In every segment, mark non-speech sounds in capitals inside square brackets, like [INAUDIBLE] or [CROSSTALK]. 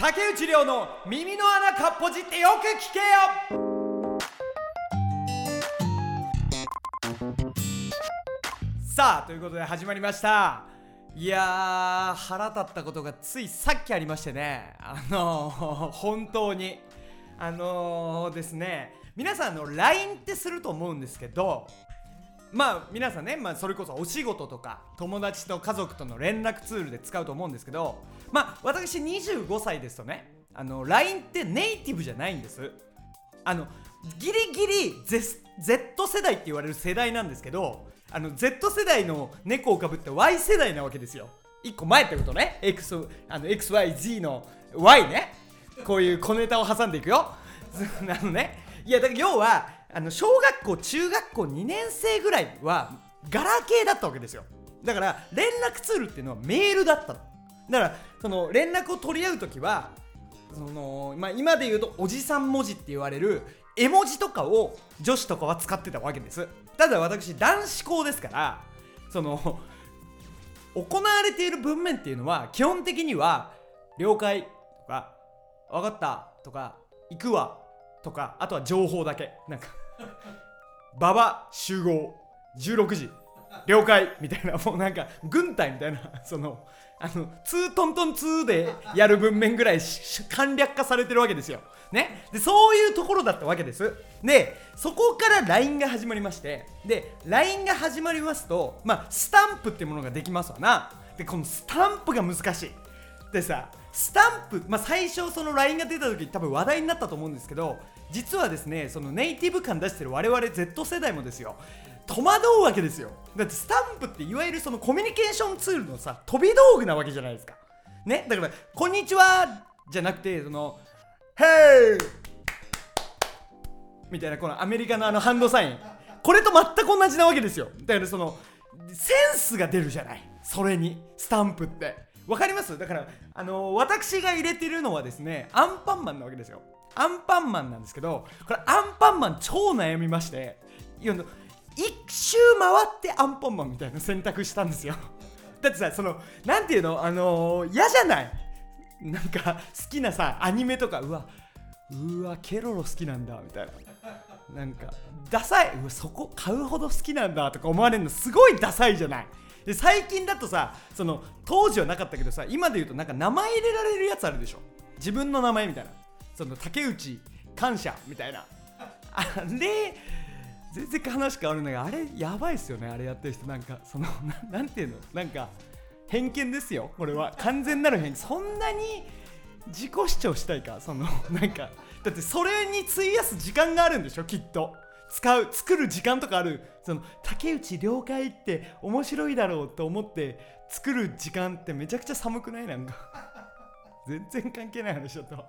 竹内涼の耳の穴かっぽじってよく聞けよ。さあということで始まりました。いや腹立ったことがついさっきありましてね。あのー、本当に。あのー、ですね。皆さんの LINE ってすると思うんですけどまあ皆さんね、まあ、それこそお仕事とか友達と家族との連絡ツールで使うと思うんですけどまあ私25歳ですとねあの LINE ってネイティブじゃないんです。あのギリギリ Z 世代って言われる世代なんですけどあの Z 世代の猫をかぶって Y 世代なわけですよ。1個前ってことね。X あの XYZ の Y ね。こういう小ネタを挟んでいくよ。[LAUGHS] あのね。いやだから要はあの小学校中学校2年生ぐらいはガラケーだったわけですよ。だから連絡ツールっていうのはメールだっただからその連絡を取り合う時はその、まあ、今で言うとおじさん文字って言われる絵文字とかを女子とかは使ってたわけです。ただ私男子校ですからその行われている文面っていうのは基本的には「了解」とか「分かった」とか「行くわ」とかあとは情報だけ。なんか「馬場集合16時了解」みたいなもうなんか軍隊みたいなそのあの2トントン2でやる文面ぐらい簡略化されてるわけですよ。ね、でそういうところだったわけです。でそこから LINE が始まりましてで LINE が始まりますと、まあ、スタンプってものができますわな。でこのスタンプが難しい。でさスタンプ、まあ、最初その LINE が出た時多分話題になったと思うんですけど実はですねそのネイティブ感出してる我々 Z 世代もですよ戸惑うわけですよ。だってスタンプっていわゆるそのコミュニケーションツールのさ飛び道具なわけじゃないですか。ねだから「こんにちは」じゃなくてその「Hey!」みたいなこのアメリカのあのハンドサイン。これと全く同じなわけですよ。だからそのセンスが出るじゃない。それにスタンプって。わかります？だからあの、私が入れてるのはですねアンパンマンなわけですよ。アンパンマンなんですけどこれアンパンマン超悩みましていや一周回ってアンパンマンみたいな選択したんですよ。[LAUGHS] だってさそのなんていうの？あの、嫌じゃない？なんか好きなさアニメとかうわうわケロロ好きなんだみたいな。なんかダサい。うわそこ買うほど好きなんだとか思われるのすごいダサいじゃない。で最近だとさその当時はなかったけどさ今で言うとなんか名前入れられるやつあるでしょ。自分の名前みたいな。その竹内感謝みたいな。あれ全然話変わるんだけどあれやばいっすよね。あれやってる人。なんかそのなんていうの？なんか偏見ですよ。これは。完全なる偏見。そんなに自己主張したいか？そのなんかだってそれに費やす時間があるんでしょきっと。使う作る時間とかある。その竹内了解って面白いだろうと思って作る時間ってめちゃくちゃ寒くない？なんか。[LAUGHS] 全然関係ない話だった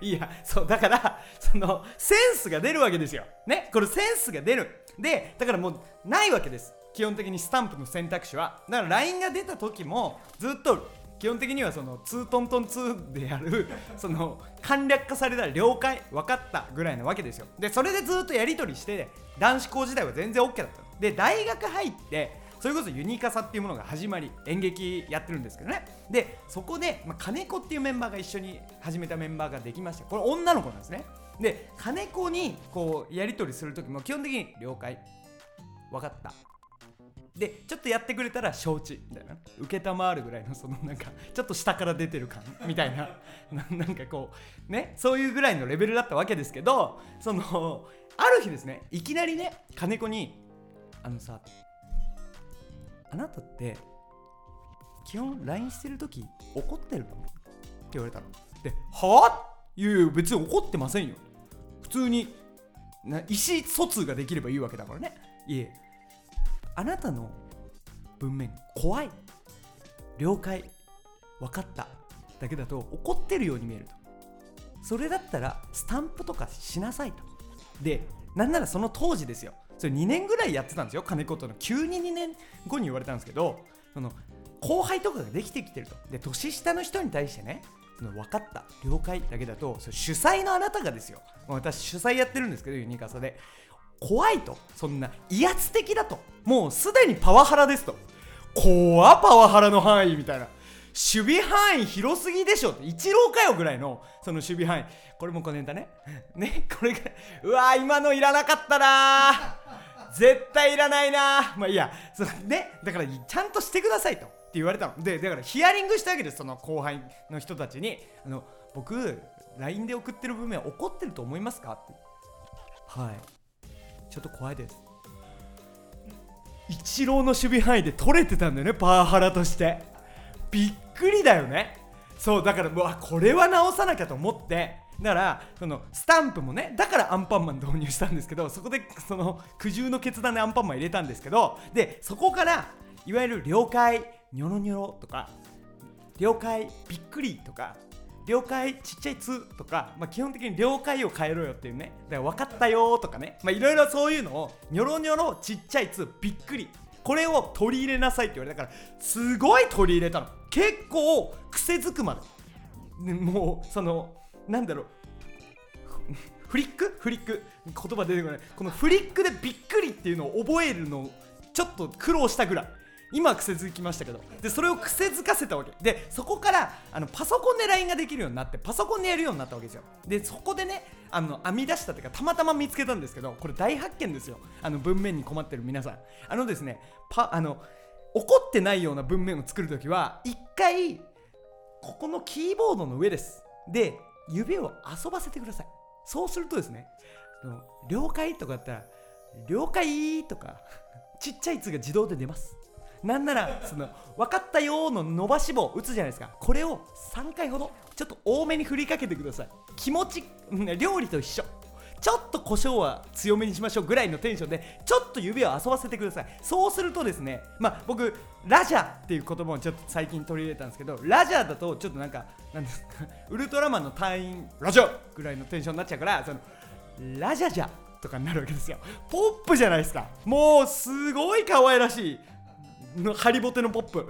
いやそうだからそのセンスが出るわけですよ。ね？これセンスが出る。でだからもうないわけです。基本的にスタンプの選択肢は。だから LINE が出た時もずっと基本的にはその2トントン2でやる [LAUGHS] その簡略化された了解分かったぐらいなわけですよ。でそれでずっとやり取りして男子校時代は全然 OK だった。で大学入ってそれこそユニカサっていうものが始まり演劇やってるんですけどね。でそこで、まあ、金子っていうメンバーが一緒に始めたメンバーができましてこれ女の子なんですね。で金子にこうやり取りする時も基本的に了解。分かった。でちょっとやってくれたら承知みたいな承るぐらいのそのなんか [LAUGHS] ちょっと下から出てる感みたいな [LAUGHS] なんかこうねそういうぐらいのレベルだったわけですけどそのある日ですねいきなりね金子に「あのさあなたって基本 LINE してる時怒ってるの?」って言われたの。で「はあ?」いやいや別に怒ってませんよ。普通にな意思疎通ができればいいわけだからね。いえあなたの文面怖い了解分かっただけだと怒ってるように見えると。それだったらスタンプとかしなさいと。でなんならその当時ですよ。それ2年ぐらいやってたんですよ。金子との。急に2年後に言われたんですけどその後輩とかができてきてると。で年下の人に対してねその分かった了解だけだとそれ主催のあなたがですよ。私主催やってるんですけどユニカサで。怖いと。そんな威圧的だと。もうすでにパワハラですと。怖パワハラの範囲みたいな。守備範囲広すぎでしょって。一郎かよぐらいのその守備範囲。これも小ネタね。ねこれがうわ今のいらなかったな。絶対いらないな。まあいいや。そのねだからちゃんとしてくださいと。って言われたの。でだからヒアリングしたわけです。その後輩の人たちに。あの僕 LINE で送ってる文面怒ってると思いますか？って。はい。ちょっと怖いです。一郎の守備範囲で取れてたんだよねパワハラとして。びっくりだよね。そうだからうわこれは直さなきゃと思って。だからそのスタンプもねだからアンパンマン導入したんですけどそこでその苦渋の決断でアンパンマン入れたんですけどでそこからいわゆる了解ニョロニョロとか了解びっくりとか了解ちっちゃい「つ」とか、まあ、基本的に了解を変えろよっていうねだから分かったよとかねいろいろそういうのをニョロニョロちっちゃい「つ」びっくり。これを取り入れなさいって言われたからすごい取り入れたの。結構癖づくまで、ね、もうそのなんだろう。フリック？フリック。言葉出てこない。このフリックでびっくりっていうのを覚えるのちょっと苦労したぐらい。今癖づきましたけど。でそれを癖づかせたわけ。でそこからあのパソコンで LINE ができるようになってパソコンでやるようになったわけですよ。でそこでねあの編み出したというかたまたま見つけたんですけどこれ大発見ですよ。あの文面に困ってる皆さん。あのですねパあの怒ってないような文面を作るときは一回ここのキーボードの上です。で指を遊ばせてください。そうするとですね了解とかだったら了解とかちっちゃい「つ」が自動で出ます。なんならその分かったよの伸ばし棒打つじゃないですか。これを3回ほどちょっと多めに振りかけてください。気持ち料理と一緒。ちょっと胡椒は強めにしましょうぐらいのテンションでちょっと指を遊ばせてください。そうするとですねまあ僕ラジャーっていう言葉をちょっと最近取り入れたんですけどラジャーだとちょっとなんかなんですかウルトラマンの隊員ラジャーぐらいのテンションになっちゃうからそのラジャジャとかになるわけですよ。ポップじゃないですか。もうすごい可愛らしい。ハリボテのポップ。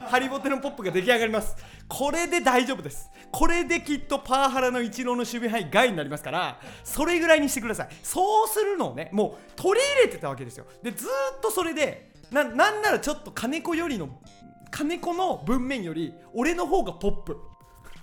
ハリボテのポップが出来上がります。これで大丈夫です。これできっとパワハラの一郎の守備範囲外になりますからそれぐらいにしてください。そうするのをねもう取り入れてたわけですよ。でずっとそれでななんならちょっと金子よりの金子の文面より俺の方がポップ。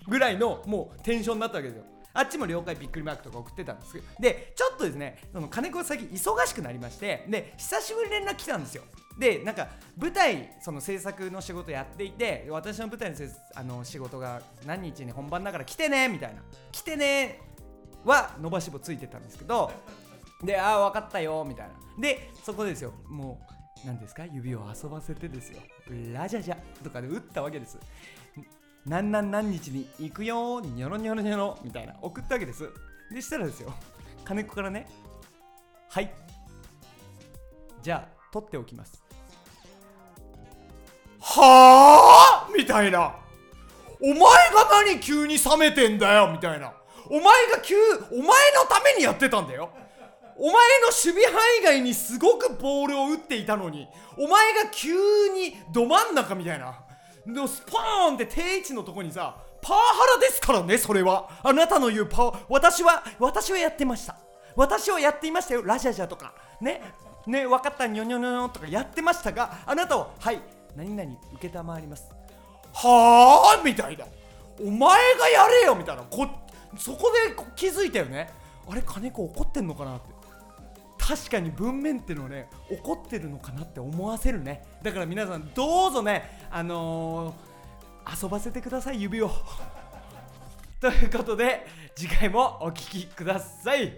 ぐらいのもうテンションになったわけですよ。あっちも了解びっくりマークとか送ってたんですけど。でちょっとですねその金子が最近忙しくなりましてで久しぶりに連絡来たんですよ。でなんか舞台その制作の仕事やっていて私の舞台のあの仕事が何日に本番だから来てねみたいな。来てねは伸ばし棒ついてたんですけどでああ分かったよみたいな。でそこですよ。もう何ですか？指を遊ばせてですよ。ラジャジャとかで打ったわけです。何何何日に行くよニョロニョロニョロみたいな。送ったわけです。でしたらですよ。金子からねはい。じゃあ取っておきます。はあ？みたいな。お前が何急に冷めてんだよ？みたいな。お前が急お前のためにやってたんだよ。お前の守備範囲外にすごくボールを打っていたのにお前が急にど真ん中みたいな。でスポーンって定位置のとこにさパワハラですからねそれは。あなたの言うパワ私は私はやってました。私はやっていましたよ。ラジャジャとか。ね。ね分かったニョニョニョとかやってましたがあなたははい何々承ります。はあ？みたいな。お前がやれよみたいな。こそこで気づいたよね。あれ金子怒ってんのかなって。確かに文面ってのはね怒ってるのかなって思わせるね。だから皆さんどうぞねあのー、遊ばせてください指を。ということで次回もお聴きください。